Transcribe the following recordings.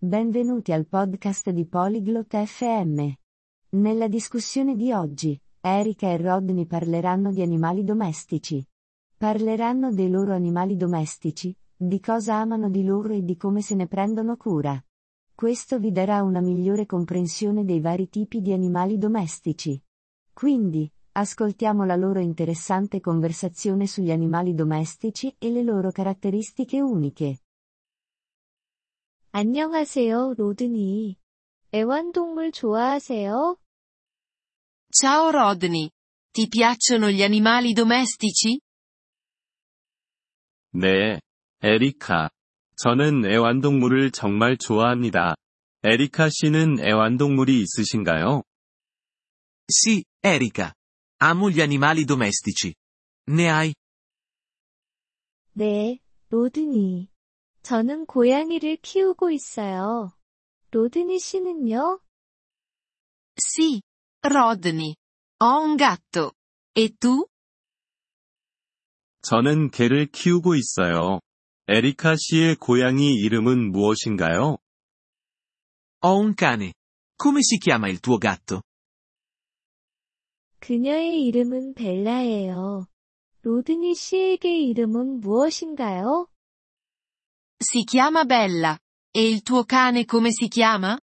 Benvenuti al podcast di Polyglot FM. Nella discussione di oggi, Erika e Rodney parleranno di animali domestici. Parleranno dei loro animali domestici, di cosa amano di loro e di come se ne prendono cura. Questo vi darà una migliore comprensione dei vari tipi di animali domestici. Quindi, ascoltiamo la loro interessante conversazione sugli animali domestici e le loro caratteristiche uniche. 안녕하세요, 로드니. 애완동물 좋아하세요? Ciao Rodney. Ti piacciono gli animali domestici? 네, 에리카. 저는 애완동물을 정말 좋아합니다. 에리카 씨는 애완동물이 있으신가요? Sì, Erika. Amo gli animali domestici. Ne hai? 네, 로드니. 저는 고양이를 키우고 있어요. 로드니 씨는요? Sì, Rodney. Ho un gatto. E tu? 저는 개를 키우고 있어요. 에리카 씨의 고양이 이름은 무엇인가요? Ho un cane. Come si chiama il tuo gatto? 그녀의 이름은 벨라예요. 로드니 씨에게 이름은 무엇인가요? Si chiama Bella. E il tuo cane come si chiama?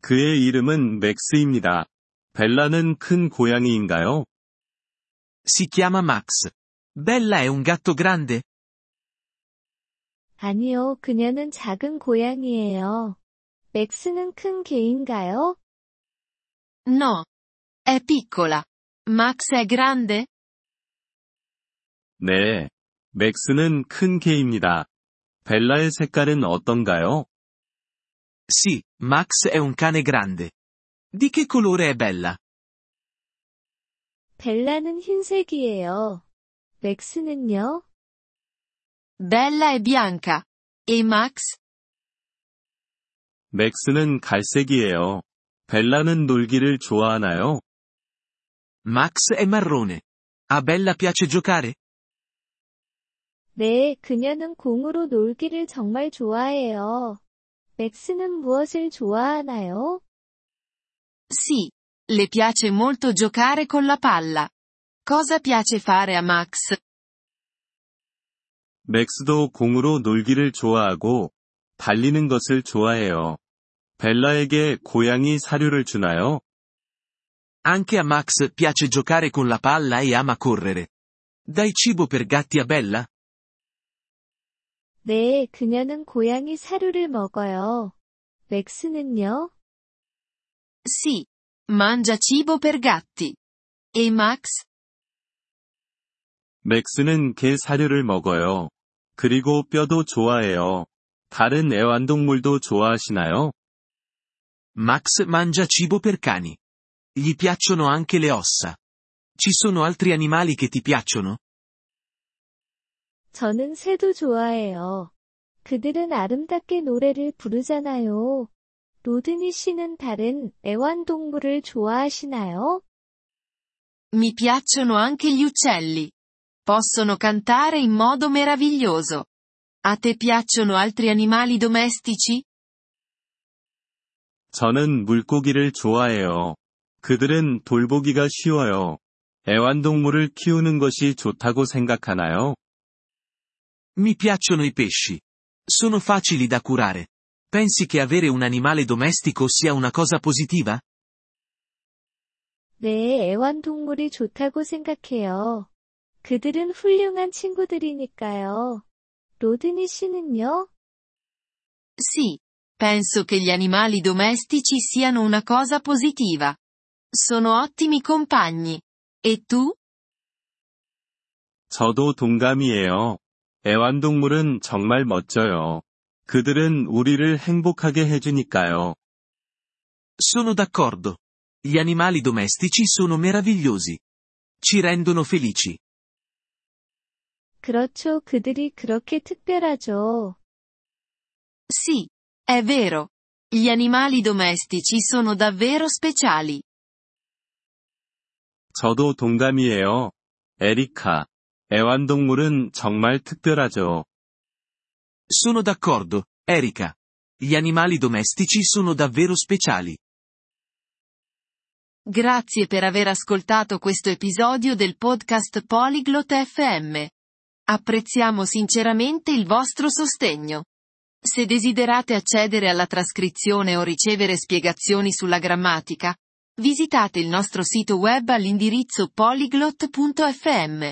그의 이름은 맥스입니다. 벨라는 큰 고양이인가요? Si chiama Max. Bella è un gatto grande? 아니요, 그녀는 작은 고양이예요. 맥스는 큰 개인가요? No. È piccola. Max è grande? 네. 맥스는 큰 개입니다. 벨라의 색깔은 어떤가요? Sì, Max è un cane grande. Di che colore è Bella? 벨라는 흰색이에요. 맥스는요? Bella è bianca. E Max? 맥스는 갈색이에요. 벨라는 놀기를 좋아하나요? Max è marrone. A Bella piace giocare? 네, 그녀는 공으로 놀기를 정말 좋아해요. 맥스는 무엇을 좋아하나요? Sì. Le piace molto giocare con la palla. Cosa piace fare a Max? 맥스도 공으로 놀기를 좋아하고, 달리는 것을 좋아해요. 벨라에게 고양이 사료를 주나요? Anche a Max piace giocare con la palla e ama correre. Dai cibo per gatti a Bella? 네, 그녀는 고양이 사료를 먹어요. 맥스는요? Sì. Mangia cibo per gatti. E Max? 맥스는 개 사료를 먹어요. 그리고 뼈도 좋아해요. 다른 애완동물도 좋아하시나요? Max mangia cibo per cani. Gli piacciono anche le ossa. Ci sono altri animali che ti piacciono? 저는 새도 좋아해요. 그들은 아름답게 노래를 부르잖아요. 로드니 씨는 다른 애완동물을 좋아하시나요? Mi piacciono anche gli uccelli. Possono cantare in modo meraviglioso. A te piacciono altri animali domestici? 저는 물고기를 좋아해요. 그들은 돌보기가 쉬워요. 애완동물을 키우는 것이 좋다고 생각하나요? Mi piacciono i pesci. Sono facili da curare. Pensi che avere un animale domestico sia una cosa positiva? 네, 애완동물이 좋다고 생각해요. 그들은 훌륭한 친구들이니까요. 로드니 씨는요? Sì. Penso che gli animali domestici siano una cosa positiva. Sono ottimi compagni. E tu? 저도 동감이에요. 애완동물은 정말 멋져요. 그들은 우리를 행복하게 해주니까요. Sono d'accordo. Gli animali domestici sono meravigliosi. Ci rendono felici. 그렇죠. 그들이 그렇게 특별하죠. Sì. È vero. Gli animali domestici sono davvero speciali. 저도 동감이에요. 에리카. 애완동물은 정말 특별하죠. Sono d'accordo. Erika. Gli animali domestici sono davvero speciali. Grazie per aver ascoltato questo episodio del podcast Polyglot FM. Apprezziamo sinceramente il vostro sostegno. Se desiderate accedere alla trascrizione o ricevere spiegazioni sulla grammatica, visitate il nostro sito web all'indirizzo polyglot.fm.